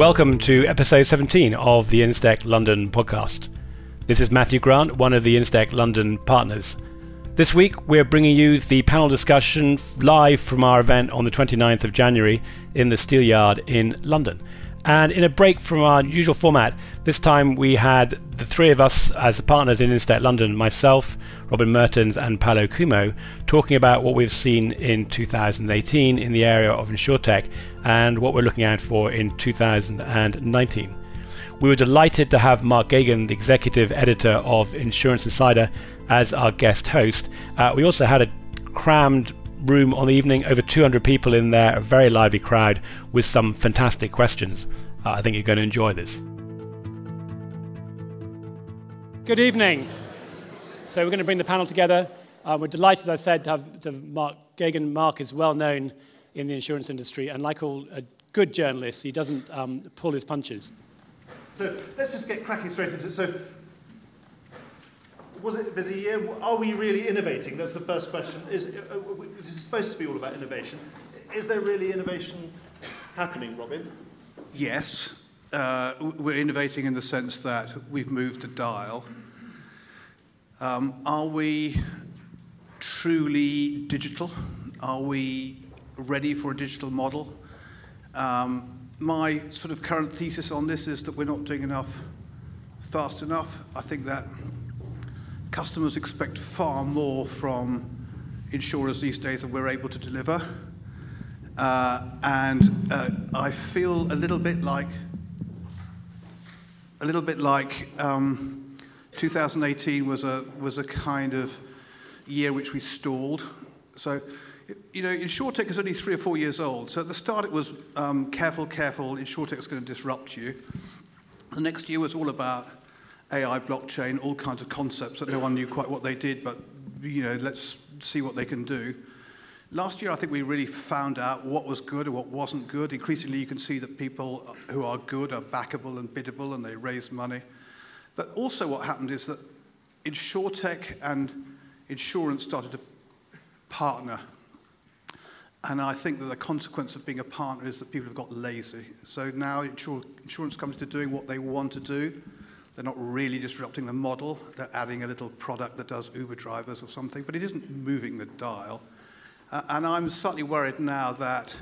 Welcome to episode 17 of the Instech London podcast. This is Matthew Grant, one of the Instech London partners. This week, we're bringing you the panel discussion live from our event on the 29th of January in the Steelyard in London. And in a break from our usual format, this time we had the three of us as partners in Instech London, myself, Robin Merttens, and Paolo Cuomo, talking about what we've seen in 2018 in the area of insurtech and what we're looking out for in 2019. We were delighted to have Mark Geoghegan, the executive editor of Insurance Insider, as our guest host. Uh, we also had a crammed room on the evening, over 200 people in there, a very lively crowd with some fantastic questions. Uh, I think you're going to enjoy this. Good evening. So, we're going to bring the panel together. Uh, we're delighted, as I said, to have, to have Mark Geoghegan. Mark is well known in the insurance industry, and like all a good journalists, he doesn't um, pull his punches. So, let's just get cracking straight into it. So, was it a busy year? Are we really innovating? That's the first question. Is, uh, uh this supposed to be all about innovation. Is there really innovation happening, Robin? Yes. Uh, we're innovating in the sense that we've moved a dial. Um, are we truly digital? Are we ready for a digital model? Um, my sort of current thesis on this is that we're not doing enough fast enough. I think that customers expect far more from insurers these days than we're able to deliver. Uh, and uh, I feel a little bit like a little bit like um, 2018 was a was a kind of year which we stalled. So, you know, InsurTech is only three or four years old. So at the start it was um, careful, careful. InsurTech is going to disrupt you. The next year was all about AI, blockchain, all kinds of concepts that no one knew quite what they did, but you know, let's see what they can do. Last year, I think we really found out what was good and what wasn't good. Increasingly, you can see that people who are good are backable and biddable, and they raise money. But also, what happened is that InsurTech and insurance started to partner. And I think that the consequence of being a partner is that people have got lazy. So now insurance companies are doing what they want to do they're not really disrupting the model. They're adding a little product that does Uber drivers or something, but it isn't moving the dial. Uh, and I'm slightly worried now that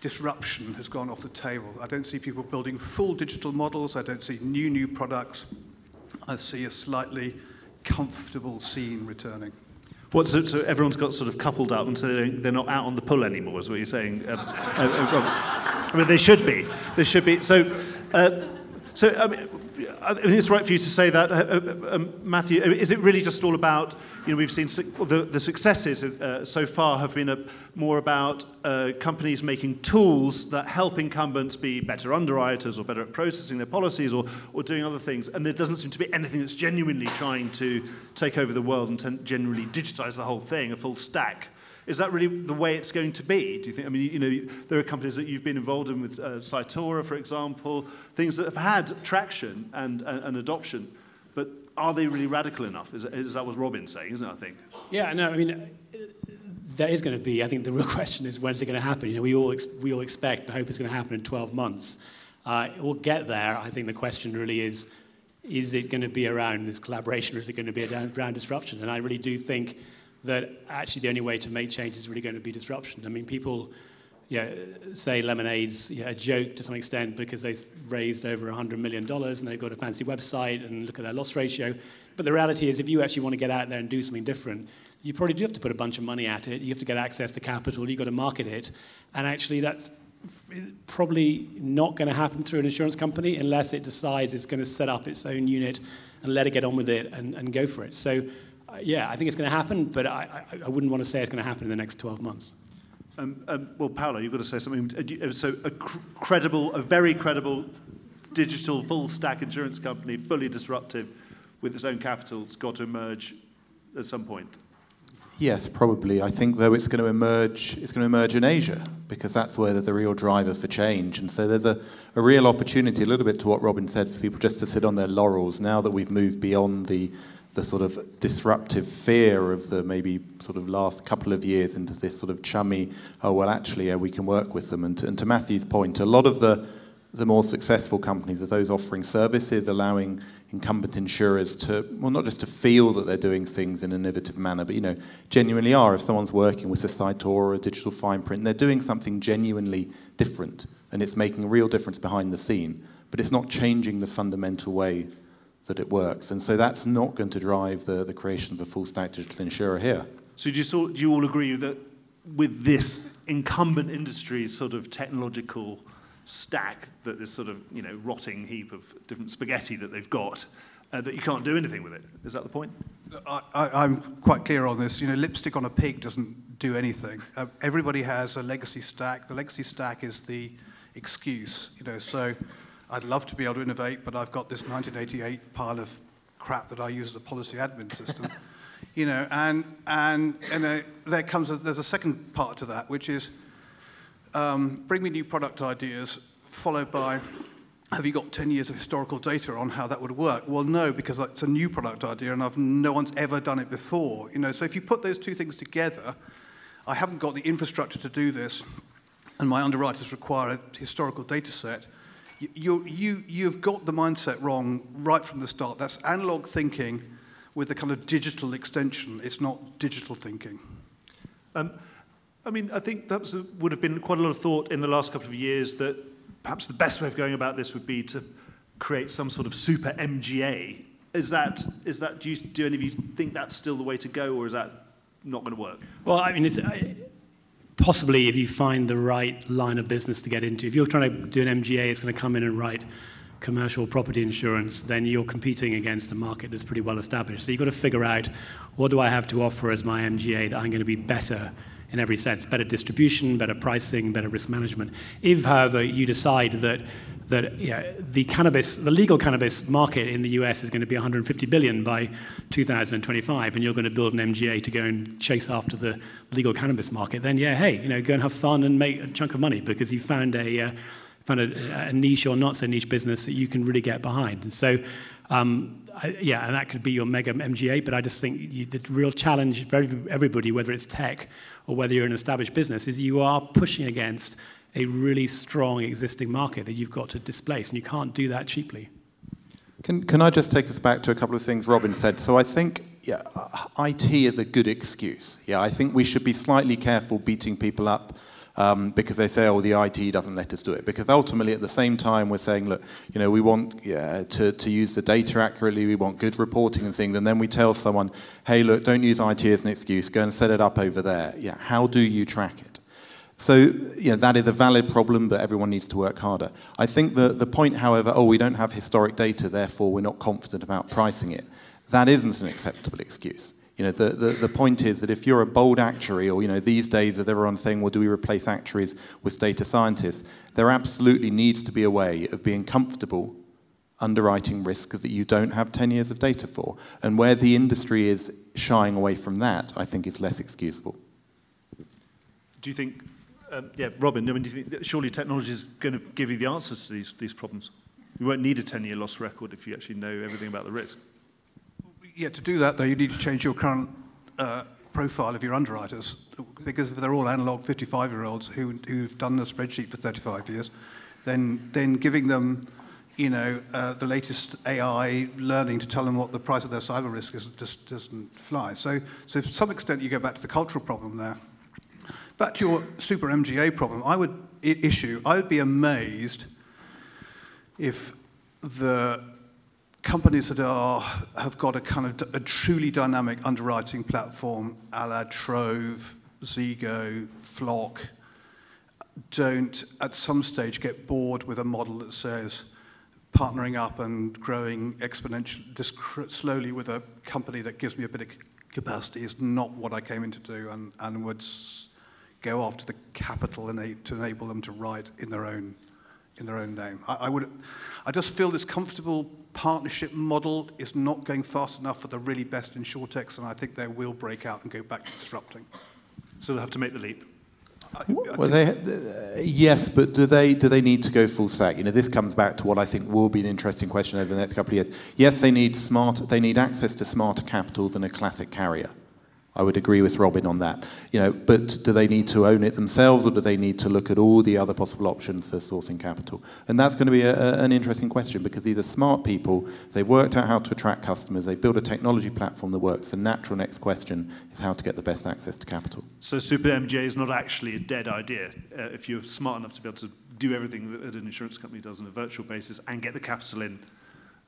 disruption has gone off the table. I don't see people building full digital models. I don't see new, new products. I see a slightly comfortable scene returning. What, so, so, everyone's got sort of coupled up and so they're not out on the pull anymore, is what you're saying? Um, I mean, they should be. They should be. So, uh, so I mean, I think it's right for you to say that, uh, uh, um, Matthew. Is it really just all about, you know, we've seen su- the, the successes uh, so far have been a, more about uh, companies making tools that help incumbents be better underwriters or better at processing their policies or, or doing other things. And there doesn't seem to be anything that's genuinely trying to take over the world and ten- generally digitize the whole thing, a full stack. Is that really the way it's going to be? Do you think? I mean, you know, there are companies that you've been involved in with uh, Cytora, for example, things that have had traction and, and, and adoption, but are they really radical enough? Is, is that what Robin's saying, isn't it? I think. Yeah, no, I mean, that is going to be. I think the real question is when's it going to happen? You know, we all ex- we all expect and hope it's going to happen in 12 months. Uh, we'll get there. I think the question really is: Is it going to be around this collaboration, or is it going to be around disruption? And I really do think that actually the only way to make change is really going to be disruption. I mean, people you know, say Lemonade's you know, a joke to some extent because they've raised over $100 million and they've got a fancy website and look at their loss ratio. But the reality is, if you actually want to get out there and do something different, you probably do have to put a bunch of money at it. You have to get access to capital. You've got to market it. And actually, that's probably not going to happen through an insurance company unless it decides it's going to set up its own unit and let it get on with it and, and go for it. So yeah, I think it's going to happen, but I, I, I, wouldn't want to say it's going to happen in the next 12 months. Um, um, well, Paolo, you've got to say something. Uh, uh, so, a cr- credible, a very credible digital full stack insurance company, fully disruptive with its own capital, it's got to emerge at some point. Yes, probably. I think though it's going to emerge, it's going to emerge in Asia because that's where there's a real driver for change, and so there's a, a real opportunity, a little bit to what Robin said, for people just to sit on their laurels now that we've moved beyond the the sort of disruptive fear of the maybe sort of last couple of years into this sort of chummy, oh, well, actually, yeah, we can work with them. And to, and to Matthew's point, a lot of the the more successful companies are those offering services, allowing incumbent insurers to, well, not just to feel that they're doing things in an innovative manner, but, you know, genuinely are. If someone's working with a Cytora or a Digital Fineprint, they're doing something genuinely different, and it's making a real difference behind the scene, but it's not changing the fundamental way that it works. And so that's not going to drive the, the creation of a full stack digital insurer here. So do you, sort, do you all agree that with this incumbent industry sort of technological stack that this sort of you know rotting heap of different spaghetti that they've got uh, that you can't do anything with it. Is that the point? I, I, I'm quite clear on this. You know, lipstick on a pig doesn't do anything. Uh, everybody has a legacy stack. The legacy stack is the excuse. You know, so I'd love to be able to innovate, but I've got this 1988 pile of crap that I use as a policy admin system. you know, and and and uh, there comes a, there's a second part to that, which is um, bring me new product ideas, followed by have you got 10 years of historical data on how that would work? Well, no, because it's a new product idea and I've, no one's ever done it before. You know, so if you put those two things together, I haven't got the infrastructure to do this, and my underwriters require a historical data set. You, you, you've got the mindset wrong right from the start. That's analog thinking with a kind of digital extension. It's not digital thinking. Um, I mean, I think that would have been quite a lot of thought in the last couple of years that perhaps the best way of going about this would be to create some sort of super MGA. Is that, is that do, you, do any of you think that's still the way to go, or is that not going to work? Well, I mean, it's, possibly if you find the right line of business to get into. If you're trying to do an MGA, it's going to come in and write commercial property insurance, then you're competing against a market that's pretty well established. So you've got to figure out what do I have to offer as my MGA that I'm going to be better in every sense better distribution, better pricing, better risk management. If, however, you decide that that yeah, the cannabis, the legal cannabis market in the US is going to be 150 billion by 2025, and you're going to build an MGA to go and chase after the legal cannabis market, then yeah, hey, you know, go and have fun and make a chunk of money because you found a uh, found a, a, niche or not so niche business that you can really get behind. And so, um, I, yeah, and that could be your mega MGA. But I just think you, the real challenge for everybody, whether it's tech or whether you're an established business, is you are pushing against a really strong existing market that you've got to displace, and you can't do that cheaply. Can, can I just take us back to a couple of things Robin said? So I think yeah, IT is a good excuse. Yeah, I think we should be slightly careful beating people up um, because they say, oh, the IT doesn't let us do it. Because ultimately, at the same time, we're saying, look, you know, we want yeah, to, to use the data accurately, we want good reporting and things, and then we tell someone, hey, look, don't use IT as an excuse, go and set it up over there. Yeah, how do you track it? So, you know, that is a valid problem, but everyone needs to work harder. I think the, the point, however, oh, we don't have historic data, therefore we're not confident about pricing it, that isn't an acceptable excuse. You know, the, the, the point is that if you're a bold actuary, or, you know, these days as everyone's saying, well, do we replace actuaries with data scientists? There absolutely needs to be a way of being comfortable underwriting risks that you don't have 10 years of data for. And where the industry is shying away from that, I think is less excusable. Do you think, um, yeah, Robin, I mean, do you think surely technology is going to give you the answers to these, these problems? You won't need a 10 year loss record if you actually know everything about the risk. Yeah, to do that, though, you need to change your current uh, profile of your underwriters because if they're all analog 55 year olds who, who've done the spreadsheet for 35 years, then, then giving them you know, uh, the latest AI learning to tell them what the price of their cyber risk is just doesn't fly. So, so to some extent, you go back to the cultural problem there. Back to your super MGA problem, I would issue, I would be amazed if the companies that are, have got a kind of a truly dynamic underwriting platform, a la Trov, Zego, Flock, don't at some stage get bored with a model that says partnering up and growing exponentially, slowly with a company that gives me a bit of capacity is not what I came in to do and, and would go after the capital to enable them to write in their own, in their own name. I, I, would, I just feel this comfortable partnership model is not going fast enough for the really best in insurtechs, and I think they will break out and go back to disrupting. So they'll have to make the leap. I, well, they, uh, yes, but do they do they need to go full stack? You know, this comes back to what I think will be an interesting question over the next couple of years. Yes, they need smart. They need access to smarter capital than a classic carrier. I would agree with Robin on that. You know, but do they need to own it themselves, or do they need to look at all the other possible options for sourcing capital? And that's going to be a, a, an interesting question because these are smart people. They've worked out how to attract customers. They've built a technology platform that works. The natural next question is how to get the best access to capital. So super MGA is not actually a dead idea uh, if you're smart enough to be able to do everything that an insurance company does on a virtual basis and get the capital in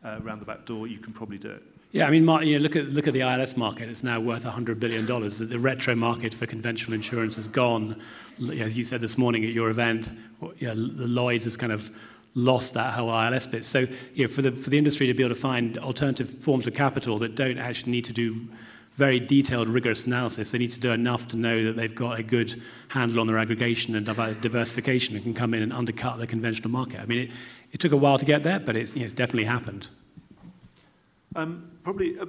uh, around the back door. You can probably do it. Yeah, I mean, you know, look at look at the ILS market. It's now worth 100 billion dollars. The retro market for conventional insurance has gone. As you said this morning at your event, you know, the Lloyd's has kind of lost that whole ILS bit. So, you know, for the for the industry to be able to find alternative forms of capital that don't actually need to do very detailed, rigorous analysis. They need to do enough to know that they've got a good handle on their aggregation and diversification and can come in and undercut the conventional market. I mean, it, it took a while to get there, but it's, you know, it's definitely happened. Um, probably, uh,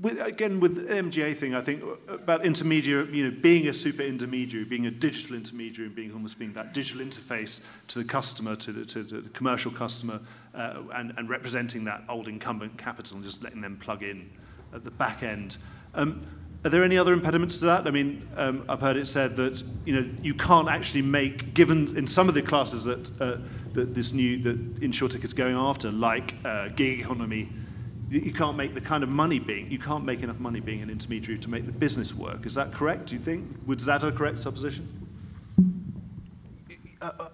with, again, with the MGA thing, I think about intermediary, you know, being a super intermediary, being a digital intermediary, and being almost being that digital interface to the customer, to the, to the commercial customer, uh, and, and representing that old incumbent capital and just letting them plug in at the back end. Um, are there any other impediments to that? I mean, um, I've heard it said that you know you can't actually make, given in some of the classes that uh, that this new that InsurTech is going after, like uh, gig economy, you can't make the kind of money being you can't make enough money being an intermediary to make the business work. Is that correct? Do you think? Was that a correct supposition?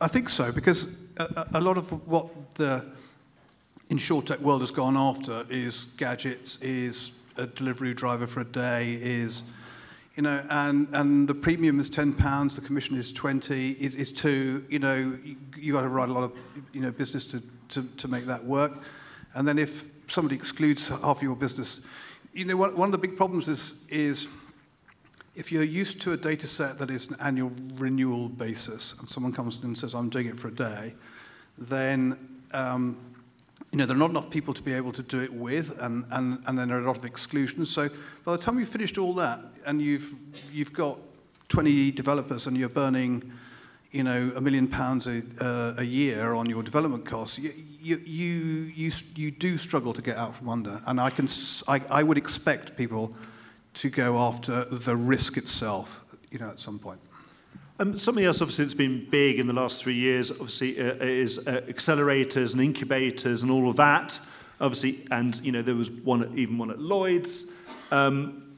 I think so because a, a lot of what the InsurTech world has gone after is gadgets, is a delivery driver for a day, is you know, and, and the premium is ten pounds, the commission is twenty, is, two. You know, you, you got to write a lot of you know business to, to, to make that work, and then if somebody excludes half your business, you know, one, one of the big problems is is if you're used to a data set that is an annual renewal basis, and someone comes in and says, "I'm doing it for a day," then um, you know, there are not enough people to be able to do it with, and, and, and then there are a lot of exclusions. So by the time you've finished all that, and you've, you've got 20 developers and you're burning, you know, a million pounds a, uh, a year on your development costs, you, you, you, you, you do struggle to get out from under. And I, can, I, I would expect people to go after the risk itself, you know, at some point. Um, something else, obviously, that's been big in the last three years, obviously, uh, is uh, accelerators and incubators and all of that. Obviously, and you know, there was one, even one at Lloyd's. Um,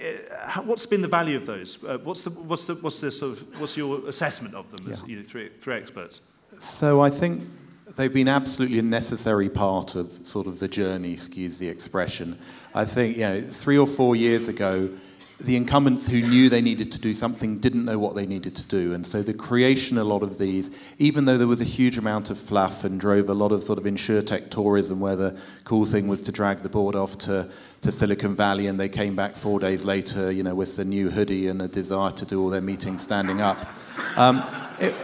uh, how, what's been the value of those? Uh, what's the what's the what's the sort of what's your assessment of them as you know, three, three experts? So I think they've been absolutely a necessary part of sort of the journey. Excuse the expression. I think you know, three or four years ago the incumbents who knew they needed to do something didn't know what they needed to do. And so the creation, a lot of these, even though there was a huge amount of fluff and drove a lot of sort of insurtech tourism where the cool thing was to drag the board off to, to Silicon Valley and they came back four days later, you know, with the new hoodie and a desire to do all their meetings standing up. Um, it,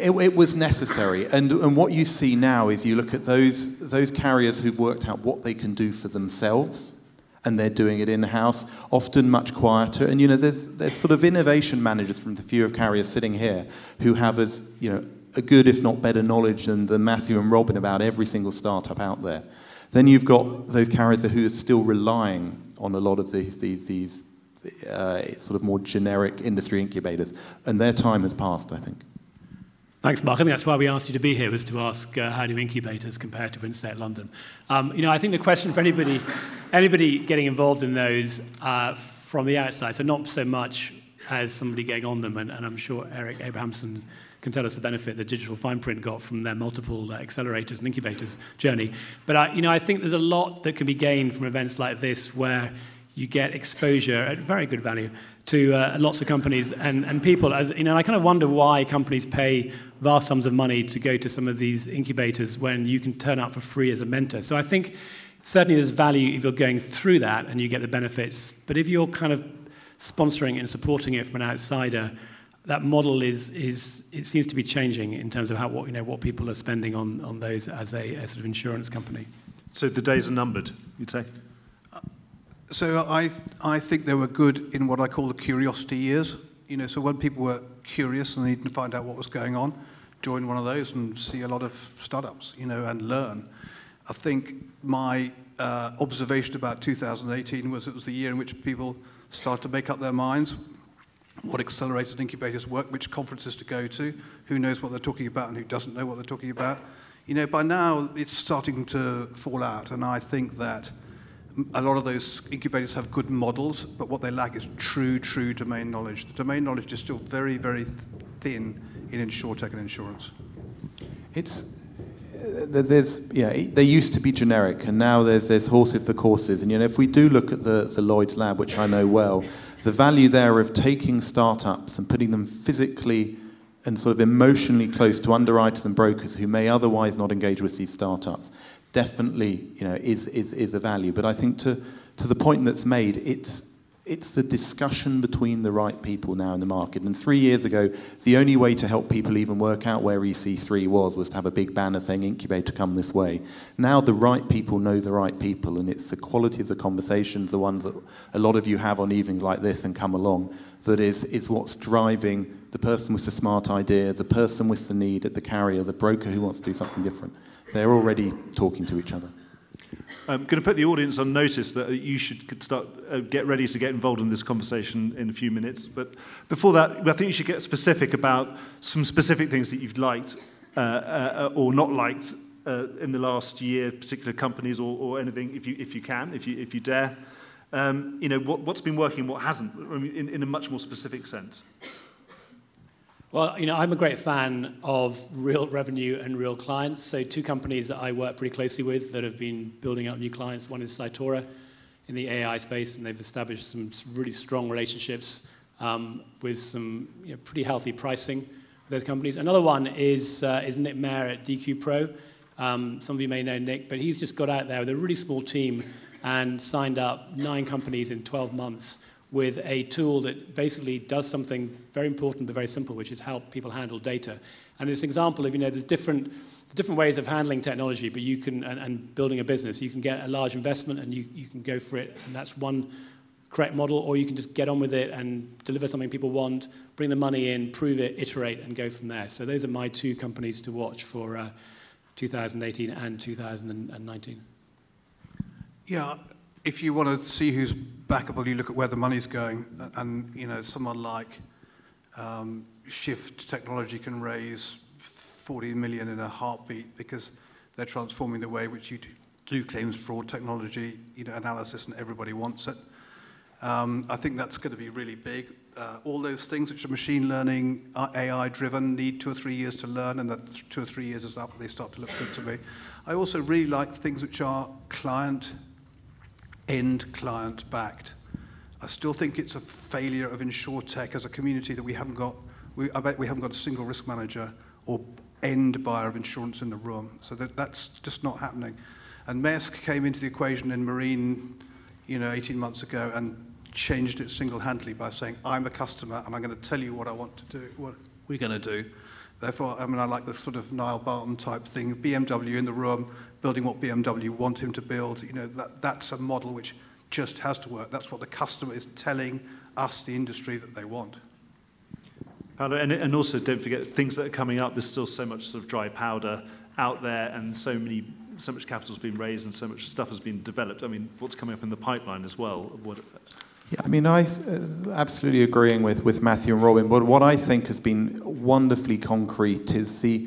it, it, was necessary. And, and what you see now is you look at those, those carriers who've worked out what they can do for themselves and they're doing it in house, often much quieter. And you know, there's, there's sort of innovation managers from the few of carriers sitting here who have as you know a good, if not better, knowledge than, than Matthew and Robin about every single startup out there. Then you've got those carriers who are still relying on a lot of these, these, these uh, sort of more generic industry incubators, and their time has passed, I think. Thanks, Mark. I think that's why we asked you to be here, was to ask uh, how do incubators compare to Instech London. Um, you know, I think the question for anybody, anybody getting involved in those uh, from the outside, so not so much as somebody getting on them, and, and I'm sure Eric Abrahamson can tell us the benefit that Digital Fineprint got from their multiple uh, accelerators and incubators journey. But uh, you know, I think there's a lot that can be gained from events like this, where you get exposure at very good value to uh, lots of companies and, and people. As you know, I kind of wonder why companies pay vast sums of money to go to some of these incubators when you can turn up for free as a mentor. So I think certainly there's value if you're going through that and you get the benefits. But if you're kind of sponsoring and supporting it from an outsider, that model is, is it seems to be changing in terms of how what you know what people are spending on, on those as a, a sort of insurance company. So the days are numbered, you'd say? So I, I think they were good in what I call the curiosity years. You know, so when people were curious and needed to find out what was going on, join one of those and see a lot of startups, you know, and learn. I think my uh, observation about 2018 was it was the year in which people started to make up their minds what accelerators and incubators work, which conferences to go to, who knows what they're talking about and who doesn't know what they're talking about. You know, by now it's starting to fall out, and I think that a lot of those incubators have good models, but what they lack is true, true domain knowledge. The domain knowledge is still very, very thin in insurtech and insurance. It's there's you know they used to be generic and now there's there's horses for courses. And you know if we do look at the the Lloyd's lab which I know well the value there of taking startups and putting them physically and sort of emotionally close to underwriters and brokers who may otherwise not engage with these startups definitely you know is is is a value. But I think to to the point that's made it's it's the discussion between the right people now in the market. And three years ago, the only way to help people even work out where EC3 was was to have a big banner saying incubator come this way. Now the right people know the right people, and it's the quality of the conversations, the ones that a lot of you have on evenings like this and come along, that is, is what's driving the person with the smart idea, the person with the need at the carrier, the broker who wants to do something different. They're already talking to each other. I'm going to put the audience on notice that you should start uh, get ready to get involved in this conversation in a few minutes. But before that, I think you should get specific about some specific things that you've liked uh, uh, or not liked uh, in the last year, particular companies or, or anything, if you if you can, if you if you dare. Um, you know what, what's been working, what hasn't, in, in a much more specific sense. Well, you know, I'm a great fan of real revenue and real clients. So, two companies that I work pretty closely with that have been building up new clients. One is Cytora in the AI space, and they've established some really strong relationships um, with some you know, pretty healthy pricing with those companies. Another one is, uh, is Nick Mair at DQPro. Um, some of you may know Nick, but he's just got out there with a really small team and signed up nine companies in 12 months with a tool that basically does something very important but very simple, which is help people handle data. And it's an example of, you know, there's different, different ways of handling technology, but you can, and, and building a business. You can get a large investment and you, you can go for it, and that's one correct model, or you can just get on with it and deliver something people want, bring the money in, prove it, iterate, and go from there. So those are my two companies to watch for uh, 2018 and 2019. Yeah, if you want to see who's backable, you look at where the money's going, and you know someone like um, Shift Technology can raise 40 million in a heartbeat because they're transforming the way which you do, do claims fraud technology, you know, analysis, and everybody wants it. Um, I think that's going to be really big. Uh, all those things which are machine learning, uh, AI driven, need two or three years to learn, and that two or three years is up, they start to look good to me. I also really like things which are client end client backed. I still think it's a failure of InsurTech as a community that we haven't got, we, I bet we haven't got a single risk manager or end buyer of insurance in the room. So that, that's just not happening. And Maersk came into the equation in marine, you know, 18 months ago and changed it single-handedly by saying, I'm a customer and I'm going to tell you what I want to do, what we're going to do. Therefore, I mean, I like the sort of Niall Barton type thing, BMW in the room, building what BMW want him to build. You know, that, that's a model which just has to work. That's what the customer is telling us, the industry, that they want. Paolo, and, and also don't forget things that are coming up. There's still so much sort of dry powder out there, and so many, so much capital has been raised, and so much stuff has been developed. I mean, what's coming up in the pipeline as well? What, yeah, I mean, I uh, absolutely agreeing with, with Matthew and Robin. But what I think has been wonderfully concrete is the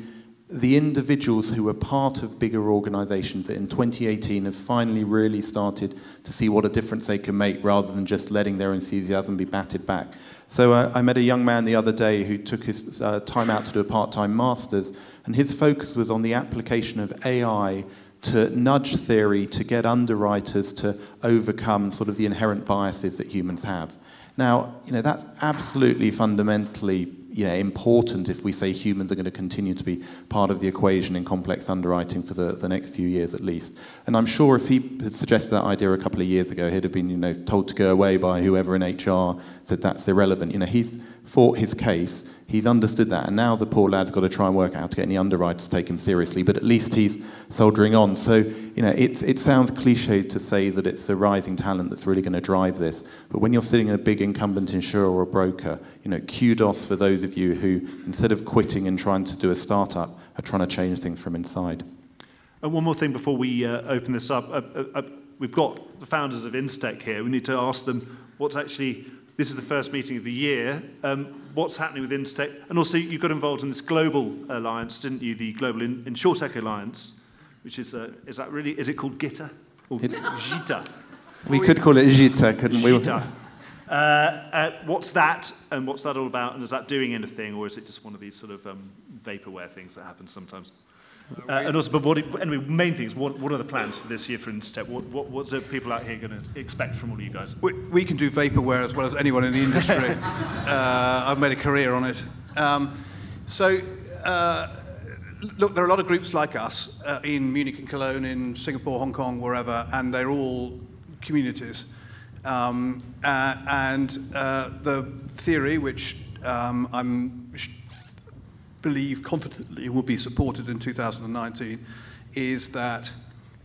the individuals who are part of bigger organizations that in 2018 have finally really started to see what a difference they can make rather than just letting their enthusiasm be batted back. So uh, I met a young man the other day who took his uh, time out to do a part-time master's and his focus was on the application of AI to nudge theory to get underwriters to overcome sort of the inherent biases that humans have. Now, you know, that's absolutely fundamentally you know, important if we say humans are going to continue to be part of the equation in complex underwriting for the, the next few years at least. And I'm sure if he had suggested that idea a couple of years ago, he'd have been, you know, told to go away by whoever in HR said that's irrelevant. You know, he's fought his case he's understood that, and now the poor lad's got to try and work out how to get any underwriters to take him seriously. But at least he's soldiering on. So you know, it it sounds cliched to say that it's the rising talent that's really going to drive this. But when you're sitting in a big incumbent insurer or a broker, you know, kudos for those of you who, instead of quitting and trying to do a startup, are trying to change things from inside. And one more thing before we uh, open this up. Uh, uh, uh we've got the founders of Instech here. We need to ask them what's actually, this is the first meeting of the year, um, what's happening with Instech? And also, you got involved in this global alliance, didn't you? The Global in- InsurTech Alliance, which is, uh, is that really, is it called GITA? Or It's- GITA? We could call it JITA, couldn't we? Uh, uh, what's that, and what's that all about? And is that doing anything, or is it just one of these sort of um, vaporware things that happen sometimes? Uh, and also, but what, anyway, main thing is, what, what are the plans for this year for Instech? What, what, what's the people out here going to expect from all of you guys? We, we can do vaporware as well as anyone in the industry. uh, I've made a career on it. Um, so, uh, look, there are a lot of groups like us uh, in Munich and Cologne, in Singapore, Hong Kong, wherever, and they're all communities. Um, uh, and uh, the theory, which um, I'm sh- believe confidently will be supported in 2019, is that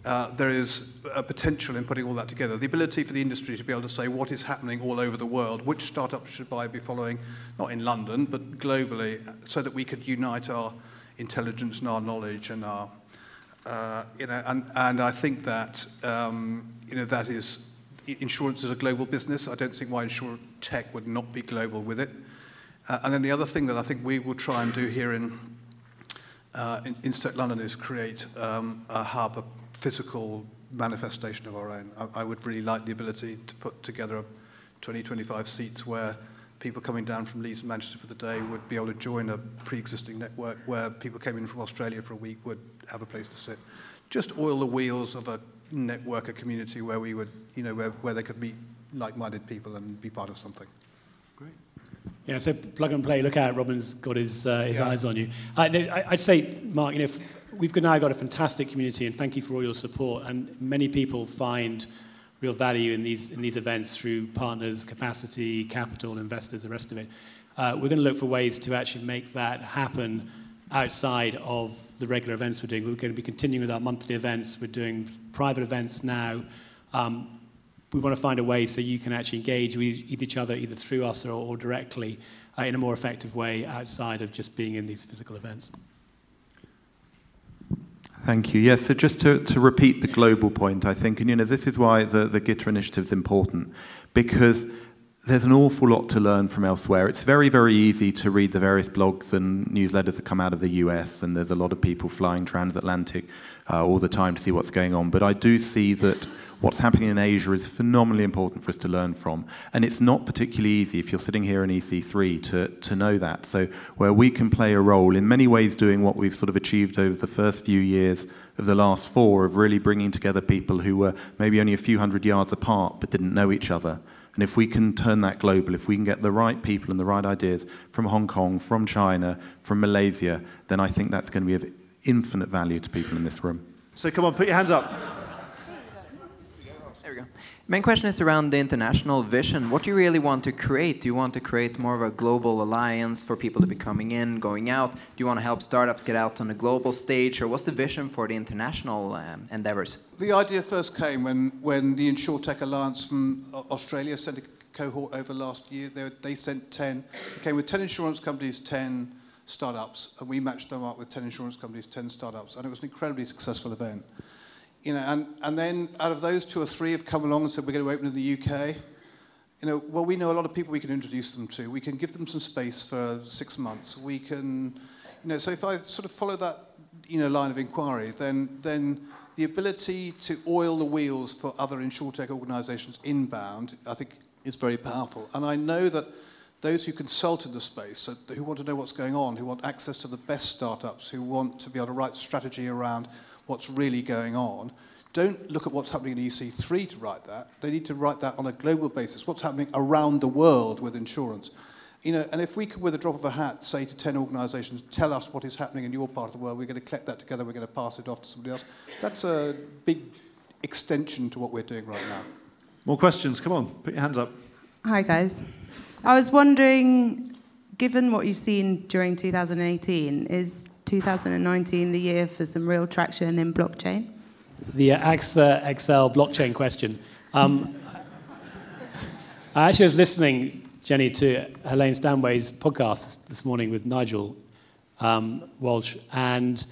uh, there is a potential in putting all that together. The ability for the industry to be able to say what is happening all over the world, which startups should I be following, not in London, but globally, so that we could unite our intelligence and our knowledge and our, uh, you know, and, and I think that, um, you know, that is, insurance is a global business. I don't think why insure tech would not be global with it. Uh, and then the other thing that I think we will try and do here in, uh, in, in Instech London is create um, a hub, a physical manifestation of our own. I, I would really like the ability to put together 20, 25 seats where people coming down from Leeds and Manchester for the day would be able to join a pre-existing network where people came in from Australia for a week would have a place to sit. Just oil the wheels of a network, a community where we would, you know, where, where they could meet like-minded people and be part of something. Great. Yeah, so plug and play. Look out, Robin's got his, uh, his Yeah. eyes on you. I, I, I'd say, Mark, you know, f- we've got- now got a fantastic community, and thank you for all your support. And many people find real value in these, in these events through partners, capacity, capital, investors, the rest of it. Uh, we're going to look for ways to actually make that happen outside of the regular events we're doing. We're going to be continuing with our monthly events. We're doing private events now. Um, we want to find a way so you can actually engage with each other either through us or, or directly uh, in a more effective way outside of just being in these physical events. Thank you. Yes, so just to, to repeat the global point, I think, and you know, this is why the, the GITA initiative is important, because there's an awful lot to learn from elsewhere. It's very, very easy to read the various blogs and newsletters that come out of the US, and there's a lot of people flying transatlantic uh, all the time to see what's going on. But I do see that what's happening in Asia is phenomenally important for us to learn from. And it's not particularly easy if you're sitting here in EC3 to, to know that. So, where we can play a role in many ways doing what we've sort of achieved over the first few years of the last four, of really bringing together people who were maybe only a few hundred yards apart but didn't know each other. And if we can turn that global, if we can get the right people and the right ideas from Hong Kong, from China, from Malaysia, then I think that's going to be of infinite value to people in this room. So come on, put your hands up. Main question is around the international vision. What do you really want to create? Do you want to create more of a global alliance for people to be coming in, going out? Do you want to help startups get out on a global stage? Or what's the vision for the international um, endeavors? The idea first came when, when the InsureTech Alliance from Australia sent a cohort over last year. They, they sent 10, they came with 10 insurance companies, 10 startups, and we matched them up with 10 insurance companies, 10 startups, and it was an incredibly successful event. You know, and, and then out of those, two or three have come along and said, we're going to open in the UK. You know, well, we know a lot of people we can introduce them to. We can give them some space for six months. We can, you know, so if I sort of follow that, you know, line of inquiry, then, then the ability to oil the wheels for other insurtech organizations inbound, I think is very powerful. And I know that those who consult in the space, who want to know what's going on, who want access to the best startups, who want to be able to write strategy around what's really going on, don't look at what's happening in EC3 to write that. They need to write that on a global basis. What's happening around the world with insurance? You know, and if we could, with a drop of a hat, say to 10 organizations, tell us what is happening in your part of the world, we're going to collect that together, we're going to pass it off to somebody else. That's a big extension to what we're doing right now. More questions? Come on, put your hands up. Hi, guys. I was wondering, given what you've seen during 2018, is 2019 the year for some real traction in blockchain? The uh, AXA XL blockchain question. Um, I actually was listening, Jenny, to Helene Stanway's podcast this morning with Nigel um, Walsh, and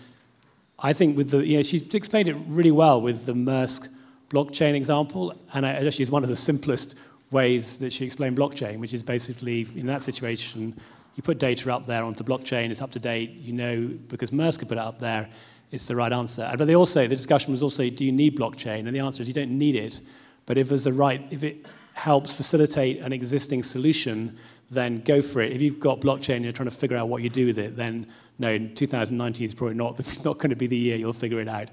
I think with the, you know, she's explained it really well with the Maersk blockchain example, and I actually is one of the simplest ways that she explained blockchain, which is basically in that situation, you put data up there onto blockchain, it's up to date, you know, because Maersk could put it up there, it's the right answer. But they also, the discussion was also, do you need blockchain? And the answer is you don't need it, but if there's the right, if it helps facilitate an existing solution, then go for it. If you've got blockchain and you're trying to figure out what you do with it, then no, 2019 is probably not, it's not going to be the year you'll figure it out.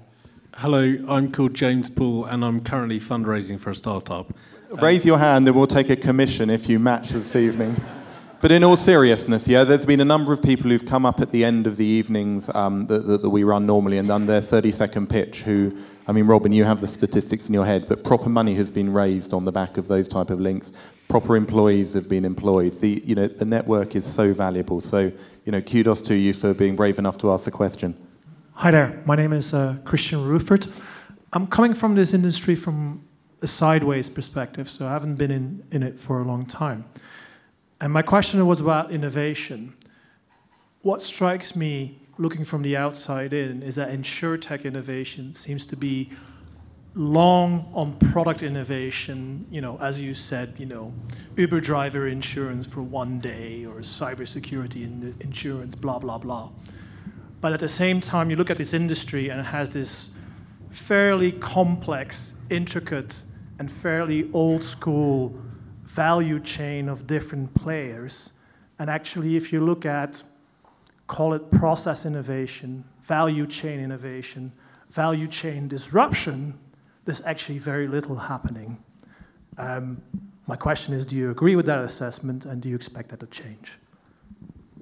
Hello, I'm called James Poole and I'm currently fundraising for a startup. Raise your hand and we'll take a commission if you match this evening. But in all seriousness, yeah, there's been a number of people who've come up at the end of the evenings um, that, that, that, we run normally and done their 30 second pitch. Who, I mean, Robin, you have the statistics in your head, but proper money has been raised on the back of those type of links. Proper employees have been employed. The, you know, the network is so valuable. So, you know, kudos to you for being brave enough to ask the question. Hi there. My name is uh, Christian Rufert. I'm coming from this industry from a sideways perspective, so I haven't been in, in it for a long time. And my question was about innovation. What strikes me looking from the outside in is that insurtech innovation seems to be long on product innovation, you know, as you said, you know, Uber driver insurance for one day or cybersecurity in insurance, blah, blah, blah. But at the same time, you look at this industry and it has this fairly complex, intricate, and fairly old school value chain of different players. And actually, if you look at, call it process innovation, value chain innovation, value chain disruption, there's actually very little happening. Um, my question is do you agree with that assessment and do you expect that to change?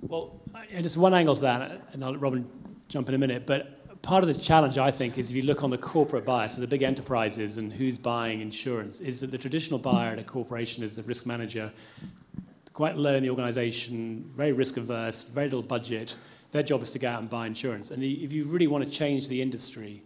Well, there's one angle to that, and I'll let Robin jump in a minute, but part of the challenge, I think, is if you look on the corporate buyer, so the big enterprises and who's buying insurance, is that the traditional buyer at a corporation is the risk manager, quite low in the organization, very risk averse, very little budget. Their job is to go out and buy insurance. And if you really want to change the industry,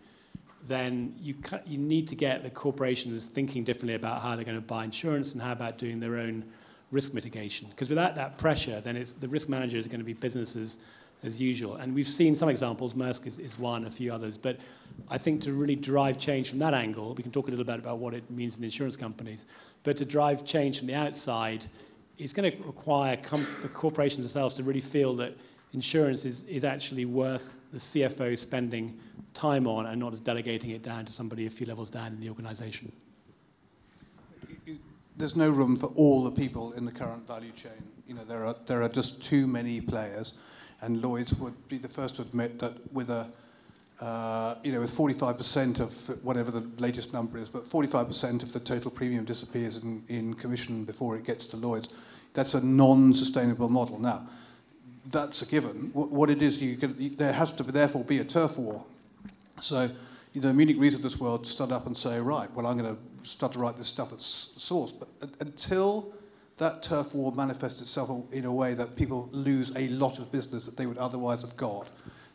then you, you need to get the corporations thinking differently about how they're going to buy insurance and how about doing their own risk mitigation. Because without that pressure, then it's, the risk manager is going to be businesses as usual. And we've seen some examples, Maersk is, is one, a few others. But I think to really drive change from that angle, we can talk a little bit about what it means in the insurance companies, but to drive change from the outside, it's going to require com- the corporations themselves to really feel that insurance is, is actually worth the CFO spending time on and not just delegating it down to somebody a few levels down in the organization. There's no room for all the people in the current value chain. You know, there are, there are just too many players and Lloyd's would be the first to admit that with a uh, you know, with 45% of whatever the latest number is, but 45% of the total premium disappears in, in commission before it gets to Lloyd's. That's a non-sustainable model. Now, that's a given. What, what it is, you can, there has to therefore be a turf war. So, you know, Munich Re's of this world stood up and say, right, well, I'm going to start to write this stuff that's sourced. But until that turf war manifests itself in a way that people lose a lot of business that they would otherwise have got.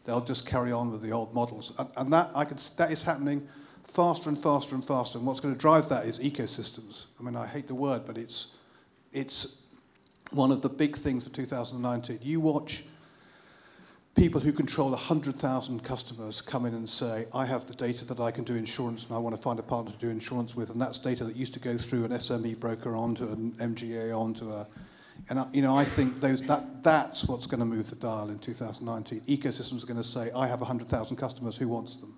They'll just carry on with the old models. And, and that, I could, that is happening faster and faster and faster. And what's going to drive that is ecosystems. I mean, I hate the word, but it's, it's one of the big things of 2019. You watch people who control 100,000 customers come in and say, I have the data that I can do insurance and I want to find a partner to do insurance with. And that's data that used to go through an SME broker onto an MGA onto a. And, I, you know, I think those, that, that's what's going to move the dial in 2019. Ecosystems are going to say, I have 100,000 customers, who wants them?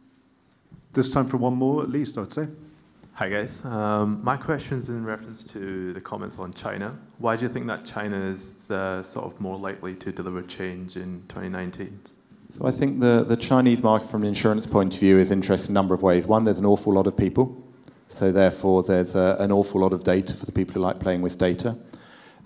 There's time for one more at least, I'd say. Hi guys. Um, my question is in reference to the comments on China. Why do you think that China is uh, sort of more likely to deliver change in 2019? So I think the, the Chinese market from an insurance point of view is interesting in a number of ways. One, there's an awful lot of people. So therefore, there's a, an awful lot of data for the people who like playing with data.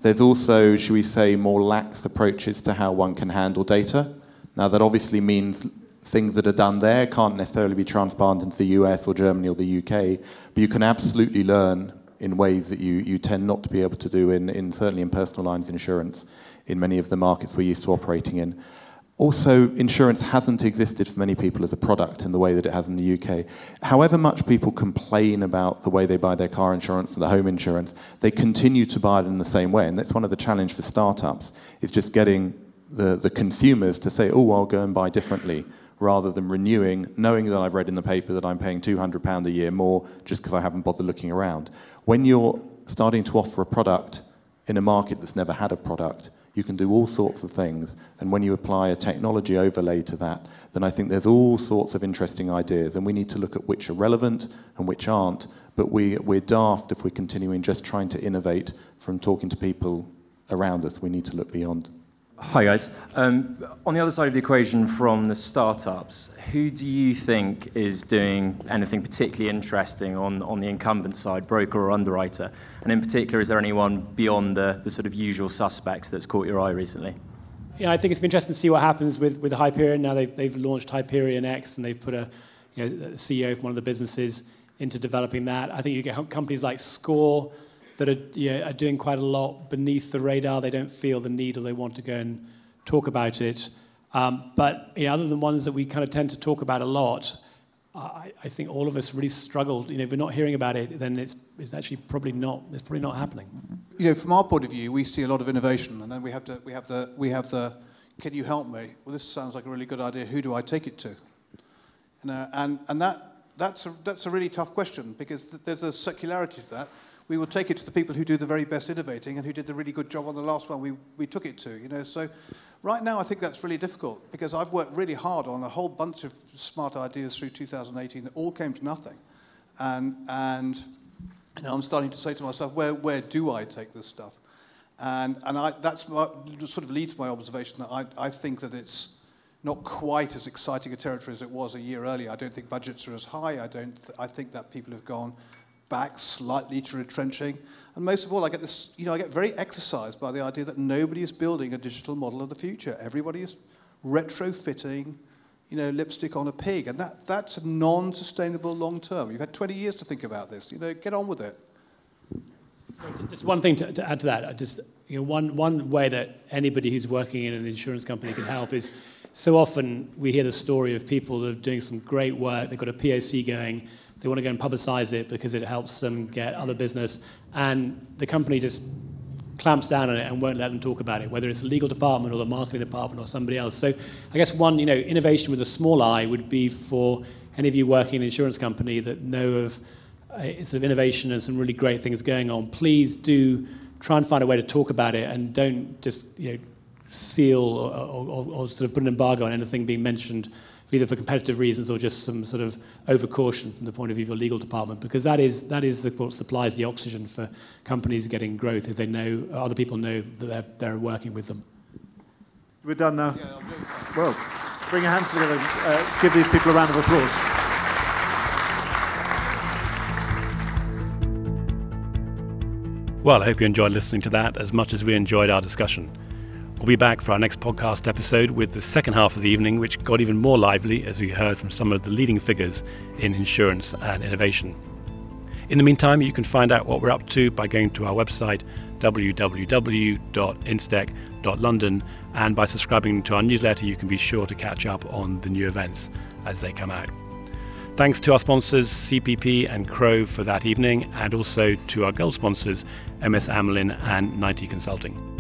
There's also, should we say, more lax approaches to how one can handle data. Now, that obviously means things that are done there can't necessarily be transparent into the US or Germany or the UK, but you can absolutely learn in ways that you, you tend not to be able to do in, in certainly in personal lines insurance in many of the markets we're used to operating in. Also, insurance hasn't existed for many people as a product in the way that it has in the UK. However much people complain about the way they buy their car insurance and the home insurance, they continue to buy it in the same way. And that's one of the challenges for startups, is just getting the, the consumers to say, oh, I'll go and buy differently rather than renewing, knowing that I've read in the paper that I'm paying £200 a year more just because I haven't bothered looking around. When you're starting to offer a product in a market that's never had a product, you can do all sorts of things. And when you apply a technology overlay to that, then I think there's all sorts of interesting ideas. And we need to look at which are relevant and which aren't. But we, we're daft if we're continuing just trying to innovate from talking to people around us. We need to look beyond. Hi, guys. Um, on the other side of the equation from the startups, who do you think is doing anything particularly interesting on, on the incumbent side, broker or underwriter? And in particular, is there anyone beyond the, the sort of usual suspects that's caught your eye recently? Yeah, I think it's been interesting to see what happens with, with Hyperion. Now they've, they've launched Hyperion X and they've put a, you know, a CEO from one of the businesses into developing that. I think you get companies like Score that are, know, are doing quite a lot beneath the radar. They don't feel the need or they want to go and talk about it. Um, but you know, other than ones that we kind of tend to talk about a lot, I, I, think all of us really struggled. You know, if we're not hearing about it, then it's, it's actually probably not it's probably not happening. You know, from our point of view, we see a lot of innovation, and then we have to we have the we have the. Can you help me? Well, this sounds like a really good idea. Who do I take it to? You know, and and that that's a, that's a really tough question because th- there's a circularity to that. We will take it to the people who do the very best innovating and who did the really good job on the last one we, we took it to. You know, so right now I think that's really difficult because I've worked really hard on a whole bunch of smart ideas through 2018 that all came to nothing, and and you know, I'm starting to say to myself, where where do I take this stuff? And and I, that's what sort of leads my observation that I, I think that it's not quite as exciting a territory as it was a year earlier. I don't think budgets are as high. I don't. Th- I think that people have gone back slightly to retrenching. And most of all, I get this. You know, I get very exercised by the idea that nobody is building a digital model of the future. Everybody is retrofitting. You know, lipstick on a pig, and that, that's a non-sustainable long term. You've had 20 years to think about this. You know, get on with it. So just one thing to, to add to that. I Just you know, one one way that anybody who's working in an insurance company can help is so often we hear the story of people that are doing some great work, they've got a POC going, they want to go and publicize it because it helps them get other business, and the company just clamps down on it and won't let them talk about it, whether it's the legal department or the marketing department or somebody else. So I guess one, you know, innovation with a small i would be for any of you working in an insurance company that know of uh, sort of innovation and some really great things going on. Please do try and find a way to talk about it and don't just, you know, seal or, or, or, sort of put an embargo on anything being mentioned, either for competitive reasons or just some sort of overcaution from the point of view of your legal department, because that is that is what supplies the oxygen for companies getting growth if they know other people know that they're, they're working with them. We're done now. Yeah, well, bring your hands together. Uh, give these people a round of applause. Well, I hope you enjoyed listening to that as much as we enjoyed our discussion. We'll be back for our next podcast episode with the second half of the evening, which got even more lively as we heard from some of the leading figures in insurance and innovation. In the meantime, you can find out what we're up to by going to our website www.instech.london and by subscribing to our newsletter, you can be sure to catch up on the new events as they come out. Thanks to our sponsors, CPP and Crow, for that evening, and also to our gold sponsors, MS Amlin and Ninety Consulting.